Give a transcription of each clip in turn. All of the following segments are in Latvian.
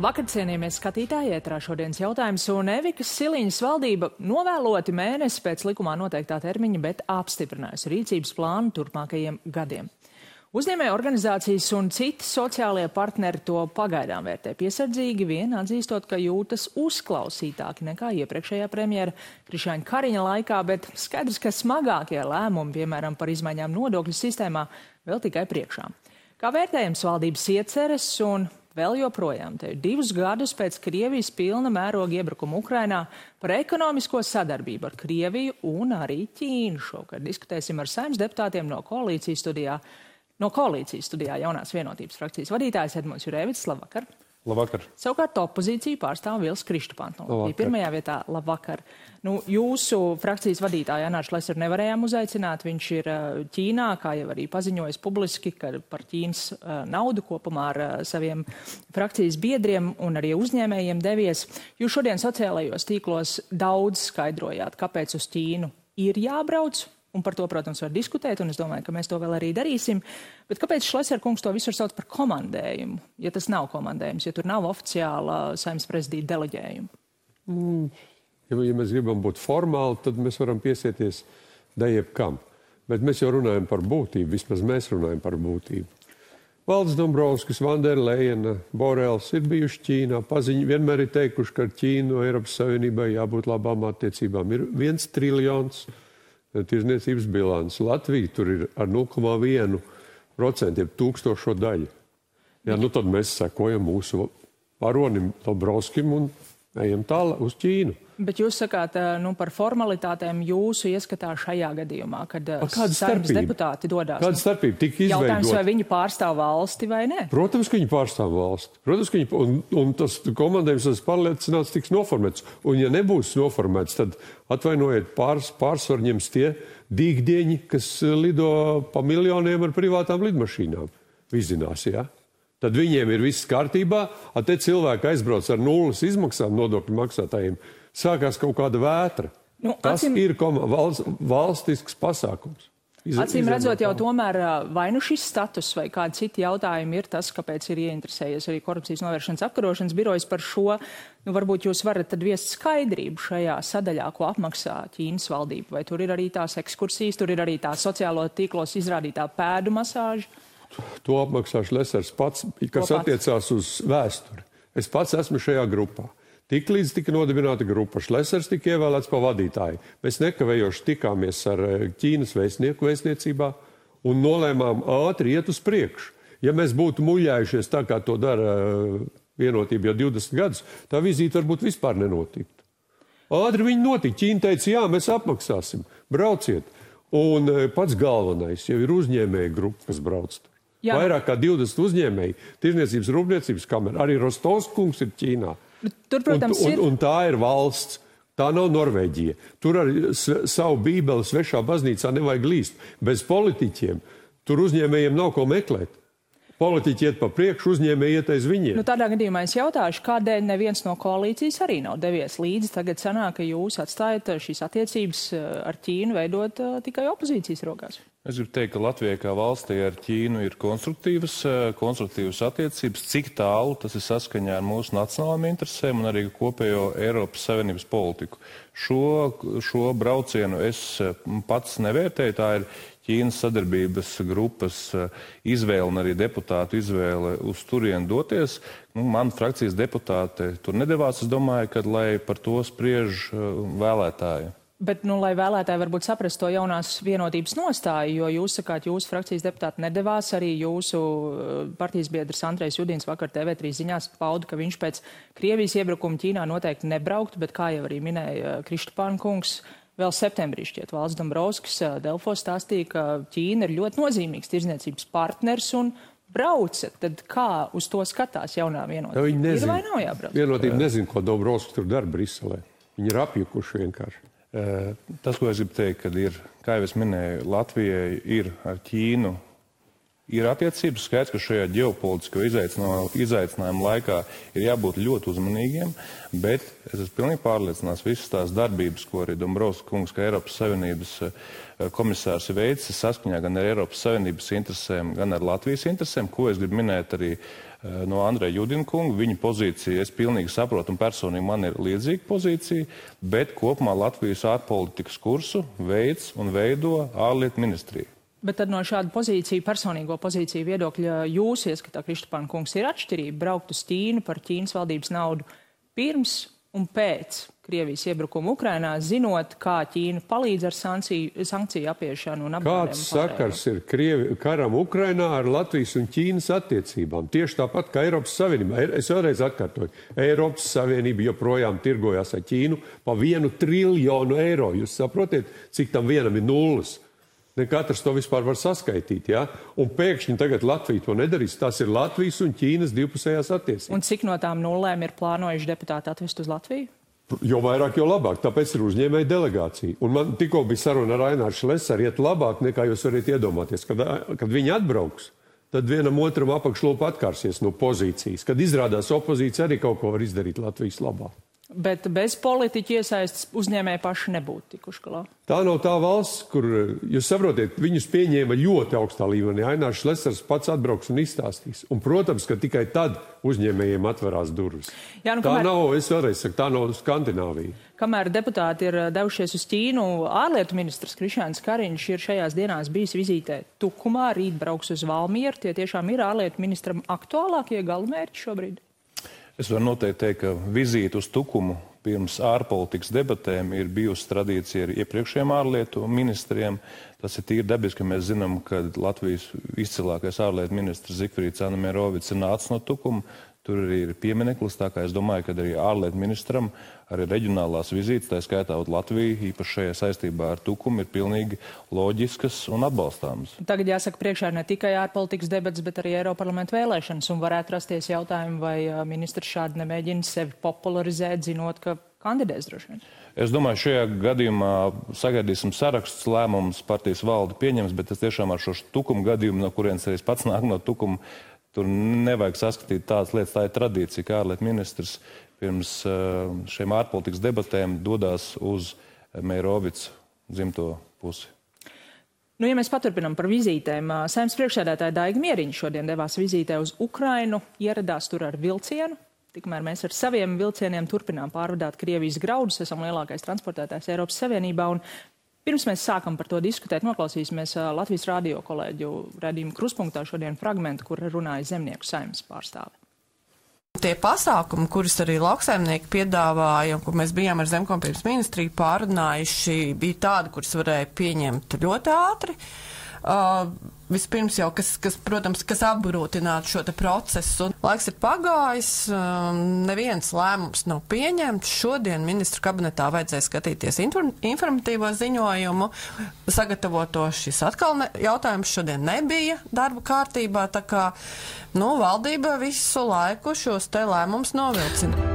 Vakar cienījamies skatītāji ētrā šodienas jautājums, un Evikas Siliņas valdība novēloti mēnesi pēc likumā noteiktā termiņa, bet apstiprinājusi rīcības plānu turpmākajiem gadiem. Uzņēmēja organizācijas un citi sociālie partneri to pagaidām vērtē piesardzīgi, vien atzīstot, ka jūtas uzklausītāki nekā iepriekšējā premjera Krišāņa Kariņa laikā, bet skaidrs, ka smagākie lēmumi, piemēram, par izmaiņām nodokļu sistēmā, vēl tikai priekšā. Kā vērtējams valdības ieceres un vēl joprojām te ir divus gadus pēc Krievijas pilna mēroga iebrukuma Ukrainā par ekonomisko sadarbību ar Krieviju un arī Ķīnu. Šovakar diskutēsim ar saimnes deputātiem no koalīcijas studijā. No koalīcijas studijā jaunās vienotības frakcijas vadītājs Edmunds Jurēvits. Labvakar! Labvakar. Savukārt opozīciju pārstāv Vils Kristupāns. No pirmajā vietā - labvakar. Nu, jūsu frakcijas vadītāju Anāšu Lesaru nevarējām uzaicināt. Viņš ir uh, Ķīnā, kā jau arī paziņojis publiski, ka par Ķīnas uh, naudu kopumā ar uh, saviem frakcijas biedriem un arī uzņēmējiem devies. Jūs šodien sociālajos tīklos daudz skaidrojāt, kāpēc uz Ķīnu ir jābrauc Un par to, protams, var diskutēt, un es domāju, ka mēs to vēl arī darīsim. Bet kāpēc Šleserkungs to visur sauc par komandējumu, ja tas nav komandējums, ja tur nav oficiāla saimnes prezidija deleģējuma? Mm. Ja, ja mēs gribam būt formāli, tad mēs varam piesieties dejebkam. Bet mēs jau runājam par būtību, vismaz mēs runājam par būtību. Valds Dombrovskis, Vanderleina, Borels ir bijuši Ķīnā. Paziņi vienmēr ir teikuši, ka ar Ķīnu Eiropas Savienībai jābūt labām attiecībām. Ir viens triljons tirzniecības bilanci. Latvija tur ir ar 0,1% tūkstošo daļu. Ja, nu tad mēs sekojam mūsu varonim Dobrovskim un ejam tālāk uz Ķīnu. Bet jūs sakāt nu, par formalitātēm jūsu ieskatā šajā gadījumā, kad saimnes deputāti dodas. Kāda starpība tika izveidota? Jautājums, vai viņi pārstāv valsti vai nē? Protams, ka viņi pārstāv valsti. Protams, ka viņi, un, un tas komandējums, tas pārliecināts, tiks noformēts. Un ja nebūs noformēts, tad atvainojiet, pārs, pārsvar ņems tie dīgdieņi, kas lido pa miljoniem ar privātām lidmašīnām. Vizinās, jā. Ja? Tad viņiem ir viss kārtībā, a te cilvēki aizbrauc ar nulles izmaksām nodokļu maksātājiem sākās kaut kāda vētra. Nu, Tas acīm... ir valsts, valstisks pasākums. Iz, Acīm redzot, jau tomēr vai nu šis status vai kādi citi jautājumi ir tas, kāpēc ir ieinteresējies arī korupcijas novēršanas apkarošanas birojas par šo. Nu, varbūt jūs varat tad viest skaidrību šajā sadaļā, ko apmaksā Ķīnas valdība. Vai tur ir arī tās ekskursijas, tur ir arī tā sociālo tīklos izrādītā pēdu masāža? To apmaksāšu Lesers pats, kas attiecās uz vēsturi. Es pats esmu šajā grupā. Tiklīdz tika nodibināta grupa, Šlesers tika ievēlēts par vadītāju. Mēs nekavējoši tikāmies ar eh, Ķīnas vēstnieku vēstniecībā un nolēmām ātri iet uz priekšu. Ja mēs būtu muļājušies tā, kā to dara eh, vienotība jau 20 gadus, tā vizīte varbūt vispār nenotiktu. Ātri viņi notika. Ķīna teica, jā, mēs apmaksāsim, brauciet. Un eh, pats galvenais jau ir uzņēmēja grupa, kas brauc tur. Jā. Vairāk kā 20 uzņēmēji, Tirzniecības rūpniecības kamera, arī Rostovs kungs ir Ķīnā. Tur, protams, un, un. Un tā ir valsts. Tā nav Norvēģija. Tur ar savu bībeli svešā baznīcā nevajag līst. Bez politiķiem tur uzņēmējiem nav ko meklēt. Politiķi iet pa priekšu, uzņēmēji iet aiz viņiem. Nu, tādā gadījumā es jautāšu, kādēļ neviens no koalīcijas arī nav devies līdzi. Tagad sanāk, ka jūs atstājat šīs attiecības eh, ar Ķīnu veidot uh, tikai opozīcijas rokās. Es gribu teikt, ka Latvijai kā valstī ar Ķīnu ir konstruktīvas, eh, konstruktīvas attiecības, cik tālu tas ir saskaņā ar mūsu nacionālajiem interesēm un arī kopējo Eiropas Savienības politiku. Šo, šo braucienu es eh, pats nevērtēju, tā ir Ķīnas sadarbības grupas eh, izvēle un arī deputātu izvēle uz turieni doties. Nu, man frakcijas deputāte tur nedavās. Es domāju, ka lai par to spriež vēlētāji. Bet, nu, lai vēlētāji varbūt saprast to jaunās vienotības nostāju, jo jūs sakāt, jūsu frakcijas deputāti nedavās, arī jūsu eh, partijas biedrs Andrejs Judins vakar TV3 ziņās pauda, ka viņš pēc Krievijas iebrukuma Ķīnā noteikti nebrauktu, bet, kā jau arī minēja eh, Kristupāna kungs, vēl septembrī šķiet Valsts Dombrovskis eh, Delfos stāstīja, ka Ķīna ir ļoti nozīmīgs tirzniecības partners un braucat, tad kā uz to skatās jaunā vienotība? Ja viņi nezin, ir vai nav jābrauc? Vienotība nezin, ko Dombrovskis tur dara Briselē. Viņi ir apjukuši vienkārši. Eh, tas, ko es gribu teikt, kad ir, kā jau es minēju, Latvijai ir ar Ķīnu ir attiecības. Skaidrs, ka šajā ģeopolitiskā izaicinājuma laikā ir jābūt ļoti uzmanīgiem, bet es esmu pilnīgi pārliecināts, ka visas tās darbības, ko arī Dombrovskis kungs, kā Eiropas Savienības eh, komisārs ir veicis, saskaņā gan ar Eiropas Savienības interesēm, gan ar Latvijas interesēm, ko es gribu minēt arī no Andreja Judinkunga. Viņa pozīcija es pilnīgi saprotu, un personīgi man ir līdzīga pozīcija, bet kopumā Latvijas ārpolitikas kursu veids un veido ārlietu ministrija. Bet tad no šāda pozīcija, personīgo pozīciju viedokļa, jūs ieskatā, Kristapāna kungs, ir atšķirība braukt uz Ķīnu par Ķīnas valdības naudu pirms un pēc Krievijas iebrukuma Ukrainā, zinot, kā Ķīna palīdz ar sankciju, sankciju apiešanu un apgādēm. Kāds sakars ir Krievi, karam Ukrainā ar Latvijas un Ķīnas attiecībām? Tieši tāpat kā Eiropas Savienība. Es vēlreiz atkārtoju, Eiropas Savienība joprojām tirgojās ar Ķīnu pa vienu triljonu eiro. Jūs saprotiet, cik tam vienam ir nulles? Ne katrs to vispār var saskaitīt. Ja? Un pēkšņi tagad Latvija to nedarīs. Tas ir Latvijas un Ķīnas divpusējās attiecības. Un cik no tām nulēm ir plānojuši deputāti atvest uz Latviju? Jo vairāk, jo labāk. Tāpēc ir uzņēmēja delegācija. Un man tikko bija saruna ar Aināru Šlesaru, iet labāk nekā jūs varat iedomāties. Kad, kad viņi atbrauks, tad vienam otram apakšlūpa atkārsies no pozīcijas. Kad izrādās opozīcija arī kaut ko var izdarīt Latvijas labā. Bet bez politiķa iesaistas uzņēmēji paši nebūtu tikuši galā. Tā nav tā valsts, kur jūs saprotat, viņus pieņēma ļoti augstā līmenī. Ainārs Lesers pats atbrauks un izstāstīs. Un, protams, ka tikai tad uzņēmējiem atverās durvis. Jā, nu, kamēr... Tā nav, es vēlreiz saku, tā nav Skandināvija. Kamēr deputāti ir devušies uz Ķīnu, ārlietu ministrs Krišāns Kariņš ir šajās dienās bijis vizītē Tukumā, rīt brauks uz Valmieru. Tie tiešām ir ārlietu ministram aktuālākie galamērķi šobrīd. Es varu noteikti teikt, ka vizīte uz Tukumu pirms ārpolitikas debatēm ir bijusi tradīcija ar iepriekšējiem ārlietu ministriem. Tas ir tīri dabiski, ka mēs zinām, ka Latvijas izcilākais ārlietu ministrs Zikfrīds Anamierovics ir nācis no Tukuma. Tur arī ir piemineklis, tā kā es domāju, ka arī ārlietu ministram arī reģionālās vizītes, tā skaitā Latvija, īpaši šajā saistībā ar tukumu, ir pilnīgi loģiskas un atbalstāmas. Tagad jāsaka, priekšā ne tikai ārpolitikas debats, bet arī Eiroparlamenta vēlēšanas, un varētu rasties jautājumi, vai ministrs šādi nemēģina sevi popularizēt, zinot, ka kandidēs droši vien. Es domāju, šajā gadījumā sagaidīsim sarakstus, lēmumus partijas valde pieņems, bet es tiešām ar šo tukumu gadījumu, no kurienes es pats nāku no tukuma, Tur nevajag saskatīt tādas lietas, tā ir tradīcija, kā ārlietu ministrs pirms eh, šiem ārpolitikas debatēm dodas uz Meirovicu dzimto pusi. Nu, ja mēs paturpinām par vizītēm, eh, saimnes priekšsēdētāja Daiga Mieriņa šodien devās vizītē uz Ukrainu, ieradās tur ar vilcienu. Tikmēr mēs ar saviem vilcieniem turpinām pārvadāt Krievijas graudus, esam lielākais transportētājs Eiropas Savienībā, un Pirms mēs sākam par to diskutēt, noklausīsimies Latvijas radio kolēģu redzējumu kruspunktā šodien fragmentu, kur runāja zemnieku saimnes pārstāve. Tie pasākumi, kurus arī lauksaimnieki piedāvāja un kur mēs bijām ar zemkopības ministriju pārunājuši, bija tādi, kurus varēja pieņemt ļoti ātri. Uh, vispirms jau, kas, kas protams, kas apgrūtinātu šo procesu. Laiks ir pagājis, um, neviens lēmums nav pieņemts. Šodien ministru kabinetā vajadzēja skatīties informatīvo ziņojumu, sagatavoto šis atkal ne, jautājums šodien nebija darba kārtībā, tā kā, nu, valdība visu laiku šos te lēmumus novilcina.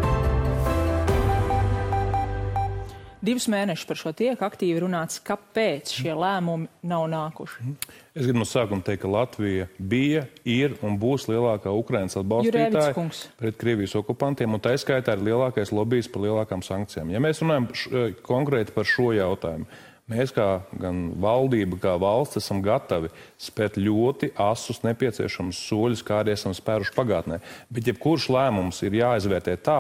Divus mēnešus par šo tiek aktīvi runāts, kāpēc šie lēmumi nav nākuši. Mhm. Es gribu no sākuma teikt, ka Latvija bija, ir un būs lielākā Ukrainas atbalstītāja pret Krievijas okupantiem, un tā skaitā ir lielākais lobbyis par lielākām sankcijām. Ja mēs runājam š, konkrēti par šo jautājumu, Mēs, kā gan valdība, kā valsts, esam gatavi spēt ļoti asus nepieciešamus soļus, kā arī esam spēruši pagātnē. Bet jebkurš lēmums ir jāizvērtē tā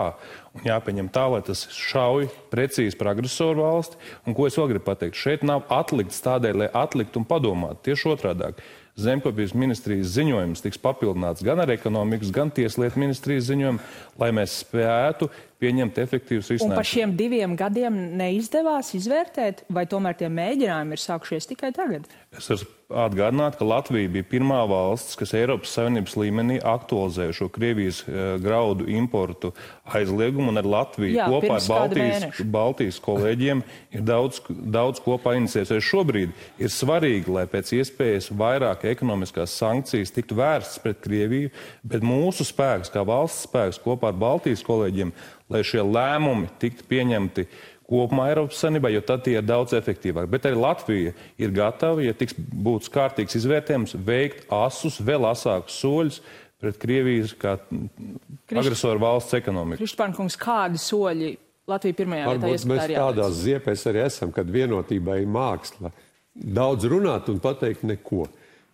jāpieņem tā, lai tas šauj precīzi par agresoru valsti. Un ko es vēl gribu pateikt? Šeit nav atlikts tādēļ, lai atliktu un padomātu. Tieši otrādāk. Zemkopības ministrijas ziņojums tiks papildināts gan ar ekonomikas, gan tieslietu ministrijas ziņojumu, lai mēs spētu pieņemt efektīvus risinājumus. Un par šiem diviem gadiem neizdevās izvērtēt, vai tomēr tie mēģinājumi ir sākušies tikai tagad? Es varu atgādināt, ka Latvija bija pirmā valsts, kas Eiropas Savienības līmenī aktualizēja šo Krievijas uh, graudu importu aizliegumu, un ar Latviju Jā, kopā ar Baltijas, Baltijas kolēģiem ir daudz, daudz kopā inicējusies. Šobrīd ir svarīgi, lai pēc iespējas vairāk ekonomiskās sankcijas tiktu vērstas pret Krieviju, bet mūsu spēks, kā valsts spēks, kopā ar Baltijas kolēģiem, lai šie lēmumi tiktu pieņemti kopumā Eiropas Savienībā, jo tad tie ir daudz efektīvāki. Bet arī Latvija ir gatava, ja tiks būts kārtīgs izvērtējums, veikt asus, vēl asākus soļus pret Krievijas kā Krišt... agresoru valsts ekonomiku. Krišpārnkungs, kādi soļi Latvija pirmajā Varbūt vietā iespēja? Mēs tādās ziepēs arī esam, kad vienotībai māksla daudz runāt un pateikt neko.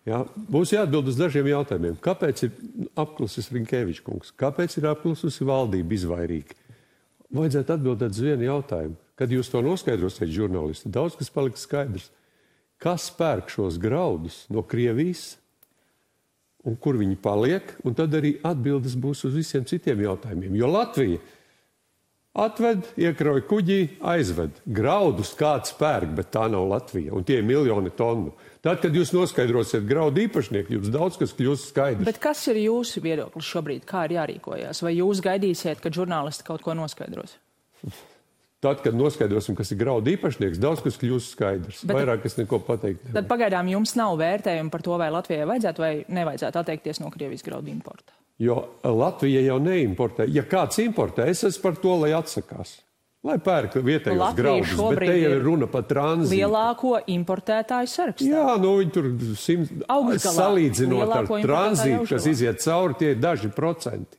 Jā, būs jāatbild uz dažiem jautājumiem. Kāpēc ir apklusis Rinkēvičs kungs? Kāpēc ir apklususi valdība izvairīgi? Vajadzētu atbildēt uz vienu jautājumu. Kad jūs to noskaidrosiet, žurnālisti, daudz kas paliks skaidrs. Kas pērk šos graudus no Krievijas un kur viņi paliek? Un tad arī atbildes būs uz visiem citiem jautājumiem. Jo Latvija Atved, iekrauj kuģī, aizved. Graudus kāds pērk, bet tā nav Latvija. Un tie ir miljoni tonu. Tad, kad jūs noskaidrosiet graudu īpašnieku, jums daudz kas kļūs skaidrs. Bet kas ir jūsu viedoklis šobrīd? Kā ir jārīkojas? Vai jūs gaidīsiet, kad žurnālisti kaut ko noskaidros? Tad, kad noskaidrosim, kas ir graudu īpašnieks, daudz kas kļūs skaidrs. Bet Vairāk es neko pateikt. Nevar. Tad pagaidām jums nav vērtējumu par to, vai Latvijai vajadzētu vai nevajadzētu atteikties no Krievijas graudu importa. Jo Latvija jau neimportē. Ja kāds importē, es esmu par to, lai atsakās. Lai pērk vietējos graudus, bet te jau ir runa par tranzītu. Lielāko importētāju sarakstā. Jā, nu viņi tur simt, salīdzinot ar tranzītu, kas iziet cauri, tie ir daži procenti.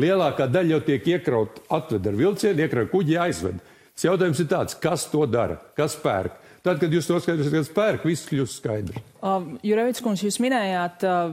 Lielākā daļa jau tiek iekraut, atved ar vilcienu, iekraut kuģi, aizved. Tas jautājums ir tāds, kas to dara, kas pērk. Tad, kad jūs noskaidrosiet, kas pērk, viss kļūst skaidrs. Uh, Jurevits kungs, jūs minējāt, uh,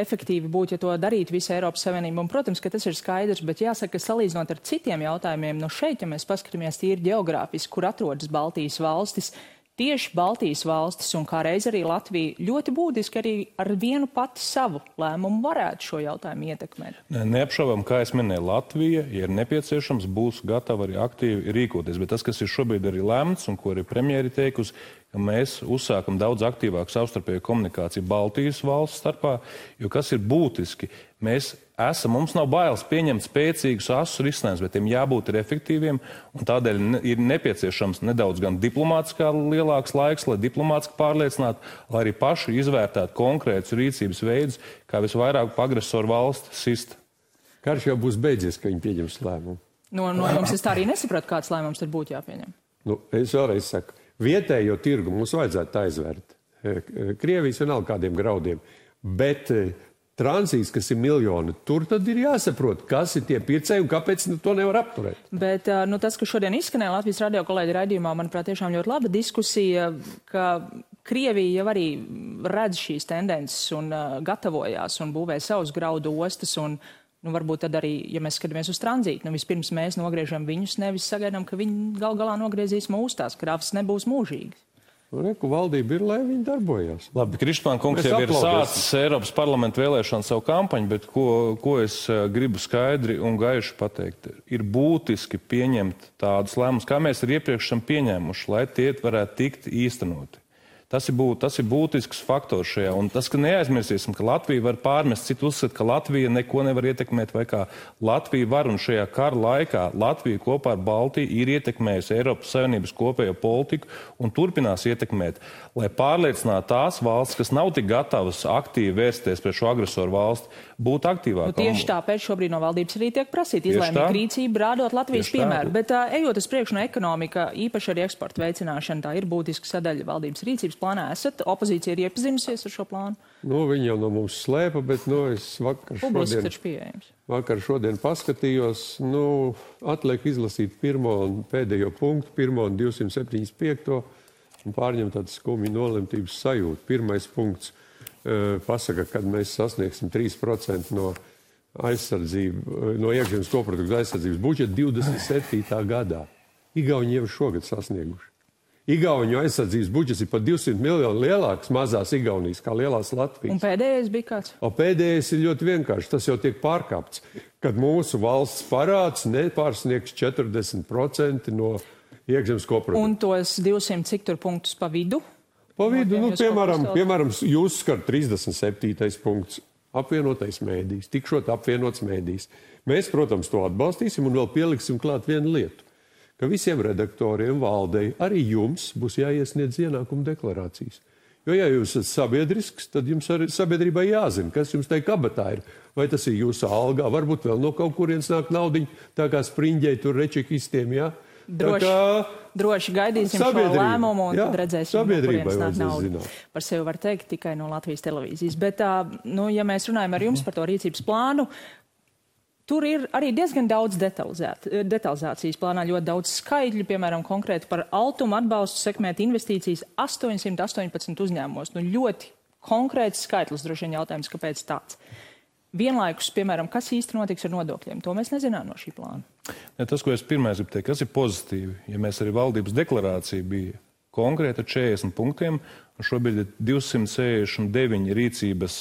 efektīvi būtu, ja to darītu visa Eiropas Savienība. Un, protams, ka tas ir skaidrs, bet jāsaka, ka salīdzinot ar citiem jautājumiem, no šeit, ja mēs paskatāmies tīri geogrāfiski, kur atrodas Baltijas valstis, Tieši Baltijas valstis un kā reiz arī Latvija ļoti būtiski arī ar vienu pati savu lēmumu varētu šo jautājumu ietekmēt. Ne, neapšaubām, kā es minēju, Latvija, ja ir nepieciešams, būs gatava arī aktīvi rīkoties. Bet tas, kas ir šobrīd arī lēmts un ko arī premjeri teikusi, ka mēs uzsākam daudz aktīvāku savstarpēju komunikāciju Baltijas valsts starpā, jo kas ir būtiski, mēs esam, mums nav bailes pieņemt spēcīgus asus risinājumus, bet tiem jābūt ir efektīviem, un tādēļ ir nepieciešams nedaudz gan diplomātiskā lielāks laiks, lai diplomātiski pārliecinātu, lai arī paši izvērtētu konkrētus rīcības veidus, kā visvairāk agresoru valsti sist. Karš jau būs beidzies, ka viņi pieņems lēmumu. No, no jums es tā arī nesapratu, kāds lēmums tad būtu jāpieņem. Nu, es vēlreiz saku, Vietējo tirgu mums vajadzētu aizvērt. E, e, Krievijas vienalga kādiem graudiem. Bet e, tranzīts, kas ir miljoni, tur tad ir jāsaprot, kas ir tie pircēji un kāpēc nu, to nevar apturēt. Bet nu, tas, kas šodien izskanēja Latvijas radio kolēģi raidījumā, manuprāt, tiešām ļoti laba diskusija, ka Krievija jau arī redz šīs tendences un uh, gatavojās un būvē savus graudu ostas. Un, Nu, varbūt tad arī, ja mēs skatāmies uz tranzītu, nu, vispirms mēs nogriežam viņus, nevis sagaidām, ka viņi gal galā nogriezīs mūsu tās krāpes, nebūs mūžīgas. Nu, reku valdība ir, lai viņi darbojas. Labi, Krišpāna kungs Mēs jau ir sācis Eiropas parlamenta vēlēšanu savu kampaņu, bet ko, ko es uh, gribu skaidri un gaiši pateikt, ir būtiski pieņemt tādus lēmumus, kā mēs ir iepriekš esam pieņēmuši, lai tie varētu tikt īstenoti. Tas ir, būt, tas ir būtisks faktors šajā. Un tas, ka neaizmirsīsim, ka Latvija var pārmest, citu uzskata, ka Latvija neko nevar ietekmēt, vai kā Latvija var un šajā kara laikā Latvija kopā ar Baltiju ir ietekmējusi Eiropas Savienības kopējo politiku un turpinās ietekmēt, lai pārliecinātu tās valsts, kas nav tik gatavas aktīvi vērsties pret šo agresoru valsti, būt aktīvāk. Nu, tieši tāpēc šobrīd no valdības arī tiek prasīta izlēmīga rīcība, rādot Latvijas tieši piemēru. Tā. Bet uh, ejot uz priekšu no ekonomika, īpaši arī eksporta veicināšana, tā ir būtiska sadaļa valdības rīcības plānā. Esat opozīcija ir iepazinusies ar šo plānu? Nu, viņi jau no mums slēpa, bet nu, es vakar Publiski šodien, vakar šodien paskatījos, nu, atliek izlasīt pirmo un pēdējo punktu, pirmo un 275. un pārņemt tādu skumju nolemtības sajūtu. Pirmais punkts pasaka, kad mēs sasniegsim 3% no aizsardzību, no iekšzemes koprodukta aizsardzības budžeta 27. gadā. Igauni jau šogad sasnieguši. Igauniju aizsardzības budžets ir par 200 miljonu lielāks mazās Igaunijas kā lielās Latvijas. Un pēdējais bija kāds? O pēdējais ir ļoti vienkārši. Tas jau tiek pārkāpts, kad mūsu valsts parāds nepārsniegs 40% no iekšzemes koprodukta. Un tos 200 cik tur punktus pa vidu? Pa vidu, nu, piemēram, piemēram, jūs skar 37. punkts apvienotais mēdījis, tikšot apvienots mēdījis. Mēs, protams, to atbalstīsim un vēl pieliksim klāt vienu lietu, ka visiem redaktoriem, valdei, arī jums būs jāiesniedz ienākuma deklarācijas. Jo, ja jūs esat sabiedrisks, tad jums arī sabiedrībai jāzina, kas jums tajā kabatā ir. Vai tas ir jūsu algā, varbūt vēl no kaut kurienes nāk naudiņa, tā kā spriņģei tur rečikistiem. Ja? Droši, droši gaidīsim šo lēmumu un jā, tad redzēsim, kurienes nāk nauda. Par sevi var teikt tikai no Latvijas televīzijas. Bet, nu, ja mēs runājam ar jums par to rīcības plānu, Tur ir arī diezgan daudz detalizācijas plānā, ļoti daudz skaidļu, piemēram, konkrēti par altumu atbalstu sekmēt investīcijas 818 uzņēmumos. Nu, ļoti konkrēts skaitlis, droši vien jautājums, kāpēc tāds. Vienlaikus, piemēram, kas īsti notiks ar nodokļiem, to mēs nezinām no šī plāna. Ne, tas, ko es pirmais gribu teikt, kas ir pozitīvi, ja mēs arī valdības deklarācija bija konkrēta 40 punktiem, un šobrīd ir 269 rīcības,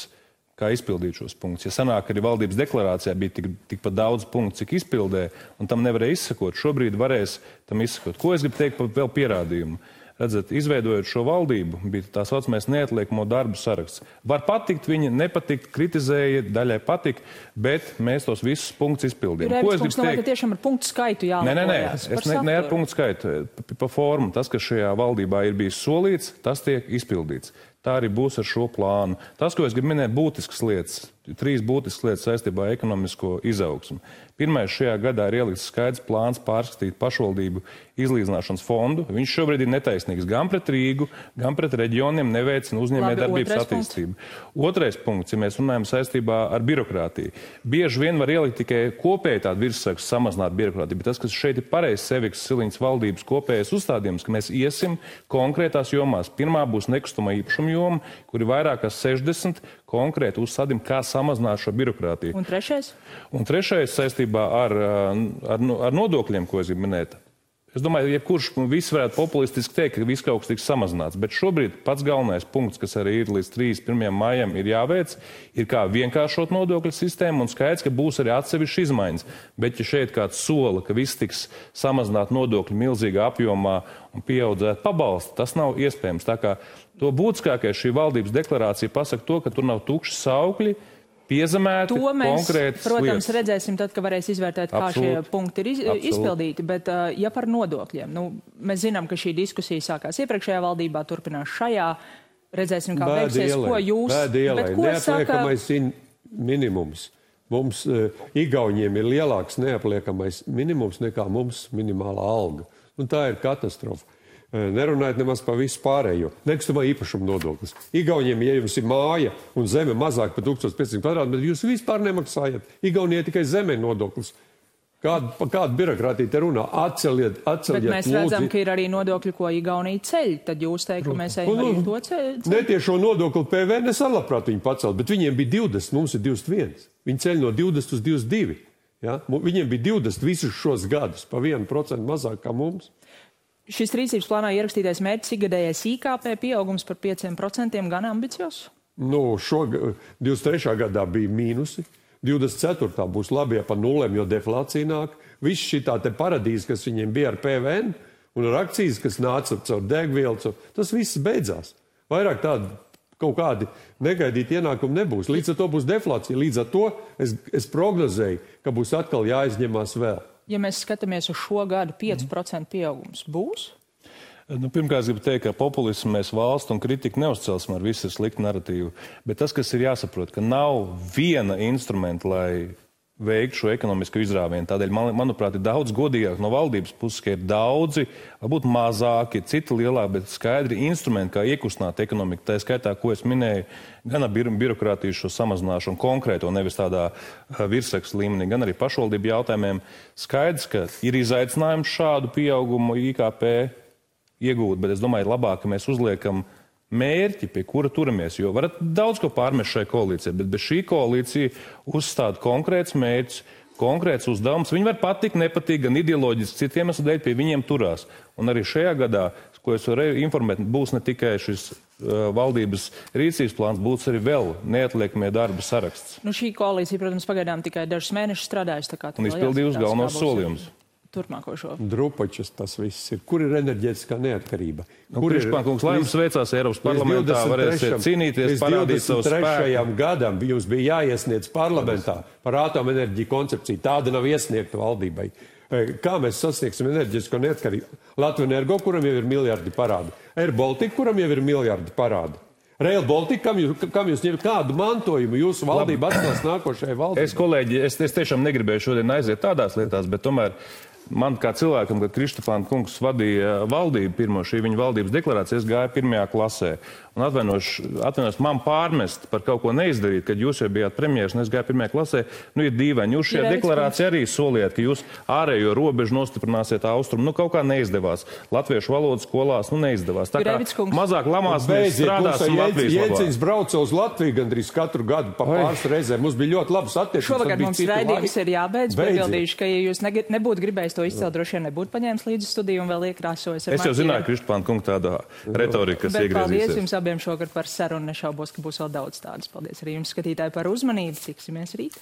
kā izpildīt šos punktus. Ja sanāk, arī valdības deklarācijā bija tik, tikpat daudz punktu, cik izpildē, un tam nevarēja izsakot, šobrīd varēs tam izsakot. Ko es gribu teikt par vēl pierādījumu? Redzat, izveidojot šo valdību, bija tā saucamais neatliekamo darbu saraksts. Var patikt, viņi nepatikt, kritizēja, daļai patika, bet mēs tos visus punktus izpildījām. Ko es gribu teikt? Tiešām ar punktu skaitu jā. Nē, nē, nē, es ne, ne ar punktu skaitu, pa, pa formu. Tas, kas šajā valdībā ir bijis solīts, tas tiek izpildīts. Tā arī būs ar šo plānu. Tas, ko es gribu minēt, būtiskas lietas, trīs būtiskas lietas saistībā ar ekonomisko izaugsmu. Pirmais šajā gadā ir ielikts skaidrs plāns pārskatīt pašvaldību izlīdzināšanas fondu. Viņš šobrīd ir netaisnīgs gan pret Rīgu, gan pret reģioniem, neveicina uzņēmējdarbības attīstību. Punkts. Otrais punkts, ja mēs runājam saistībā ar birokrātiju. Bieži vien var ielikt tikai kopēji tādu virsrakstu samazināt birokrātiju, bet tas, kas šeit ir pareizs Seviks Siliņas valdības kopējais uzstādījums, ka mēs iesim konkrētās jomās. Pirmā būs nekustamā īpašuma joma, kur ir vairāk kā 60 konkrēti uzstādījumi, kā samazināt šo birokrātiju. Un trešais? Un trešais saistībā ar, ar, ar nodokļiem, ko es gribu minēt. Es domāju, ka jebkurš viss varētu populistiski teikt, ka viss kaut kas tiks samazināts. Bet šobrīd pats galvenais punkts, kas arī ir līdz 31. maijam, ir jāveic, ir kā vienkāršot nodokļu sistēmu un skaidrs, ka būs arī atsevišķi izmaiņas. Bet ja šeit kāds sola, ka viss tiks samazināt nodokļu milzīgā apjomā un pieaudzēt pabalstu, tas nav iespējams. Tā kā to būtiskākais šī valdības deklarācija pasaka to, ka tur nav tukši saukļi piezemēti. To mēs, protams, lietas. redzēsim tad, kad varēs izvērtēt, kā Absolut. šie punkti ir iz, Absolut. izpildīti. Bet, ja par nodokļiem, nu, mēs zinām, ka šī diskusija sākās iepriekšējā valdībā, turpinās šajā. Redzēsim, kā beigsies, ko jūs. Neapliekamais saka... minimums. Mums, uh, Igauniem, ir lielāks neapliekamais minimums nekā mums minimālā alga. Un tā ir katastrofa. Nerunājot nemaz par visu pārējo. Nekustamā īpašuma nodoklis. Igauniem, ja jums ir māja un zeme mazāk par 1500 kvadrātmetru, jūs vispār nemaksājat. Igaunijai tikai zeme nodoklis. Kāda, kāda birokrātija te runā? Atceliet, atceliet. Bet mēs lūdzi. redzam, ka ir arī nodokļi, ko Igaunija ceļ. Tad jūs teikt, ka mēs ejam arī to ceļu? Netiešo nodokli PVN es labprāt viņu pacelt, bet viņiem bija 20, mums ir 21. Viņi ceļ no 20 uz 22. Ja? Viņiem bija 20 visus šos gadus, pa 1% mazāk kā mums. Šis rīcības plānā ierakstītais mērķis ikgadējais IKP pieaugums par 5% gan ambiciozs? Nu, šo 23. gadā bija mīnusi. 24. būs labi, ja pa nulēm, jo deflācija nāk. Viss šī tā paradīze, kas viņiem bija ar PVN un ar akcijas, kas nāca caur degvielu, tas viss beidzās. Vairāk tādu kaut kādi negaidīti ienākumi nebūs. Līdz ar to būs deflācija. Līdz ar to es, es prognozēju, ka būs atkal jāizņemās vēl ja mēs skatāmies uz šo gadu, 5% pieaugums būs? Nu, pirmkārt, gribu teikt, ka populismu mēs valstu un kritiku neuzcelsim ar visu sliktu narratīvu. Bet tas, kas ir jāsaprot, ka nav viena instrumenta, lai veikt šo ekonomisko izrāvienu. Tādēļ, man, manuprāt, ir daudz godīgāk no valdības puses, ka ir daudzi, varbūt mazāki, citi lielāki, bet skaidri instrumenti, kā iekustināt ekonomiku. Tā skaitā, ko es minēju, gan ar birokrātijas šo samazināšanu konkrēto, nevis tādā virseks līmenī, gan arī pašvaldību jautājumiem. Skaidrs, ka ir izaicinājums šādu pieaugumu IKP iegūt, bet es domāju, labāk, ka mēs uzliekam mērķi, pie kura turamies. Jo varat daudz ko pārmest šai koalīcijai, bet bez šī koalīcija uzstāda konkrēts mērķis, konkrēts uzdevums. Viņi var patikt, nepatikt, gan ideoloģiski, citiem iemeslu dēļ pie viņiem turās. Un arī šajā gadā, ko es varu informēt, būs ne tikai šis uh, valdības rīcības plāns, būs arī vēl neatliekamie darba saraksts. Nu, šī koalīcija, protams, pagaidām tikai dažus mēnešus strādājusi. Un izpildījusi galvenos solījumus turpmāko šo? Drupačus tas viss ir. Kur ir enerģētiskā neatkarība? Nu, Kur ir kungs, lai jums veicās Eiropas parlamentā, varēsiet cīnīties, savu spēku? gadam jums bija jāiesniedz parlamentā par atomenerģiju koncepciju. Tāda nav iesniegta valdībai. E, kā mēs sasniegsim enerģisko neatkarību? Latvijas energo, kuram jau ir miljardi parādi. Air Baltica, kuram jau ir miljardi parādi. Rail Baltica, kam jūs, kam jūs ņemat kādu mantojumu jūsu valdība atstās nākošajai valdībai? Es, kolēģi, es, es tiešām negribēju šodien aiziet tādās lietās, bet tomēr man kā cilvēkam, kad Kristofāna kungs vadīja valdību, pirmo šī viņa valdības deklarāciju, es gāju pirmajā klasē. Un atvainojos, man pārmest par kaut ko neizdarīt, kad jūs jau bijāt premjeras un es gāju pirmajā klasē. Nu, ir dīvaini. Jūs šajā deklarācijā arī solījāt, ka jūs ārējo robežu nostiprināsiet austrumu. Nu, kaut kā neizdevās. Latviešu valodas skolās nu, neizdevās. Tā kā mazāk lamās mēs strādāsim Latvijas labā. Jēdziņš brauca uz Latviju gandrīz katru gadu pa pāris reizēm. Mums bija ļoti labas attiecības. Šovakar mums raidījums ir jābeidz. Piebildīšu, ka, ja jūs nebūtu gribējis to izcelt, droši vien nebūtu paņēmis līdzi studiju un vēl iekrāsojis. Es jau zināju, Kristpāna kunga tādā retorika, kas iegriezīsies abiem šogad par sarunu. Nešaubos, ka būs vēl daudz tādas. Paldies arī jums, skatītāji, par uzmanību. Tiksimies rīt!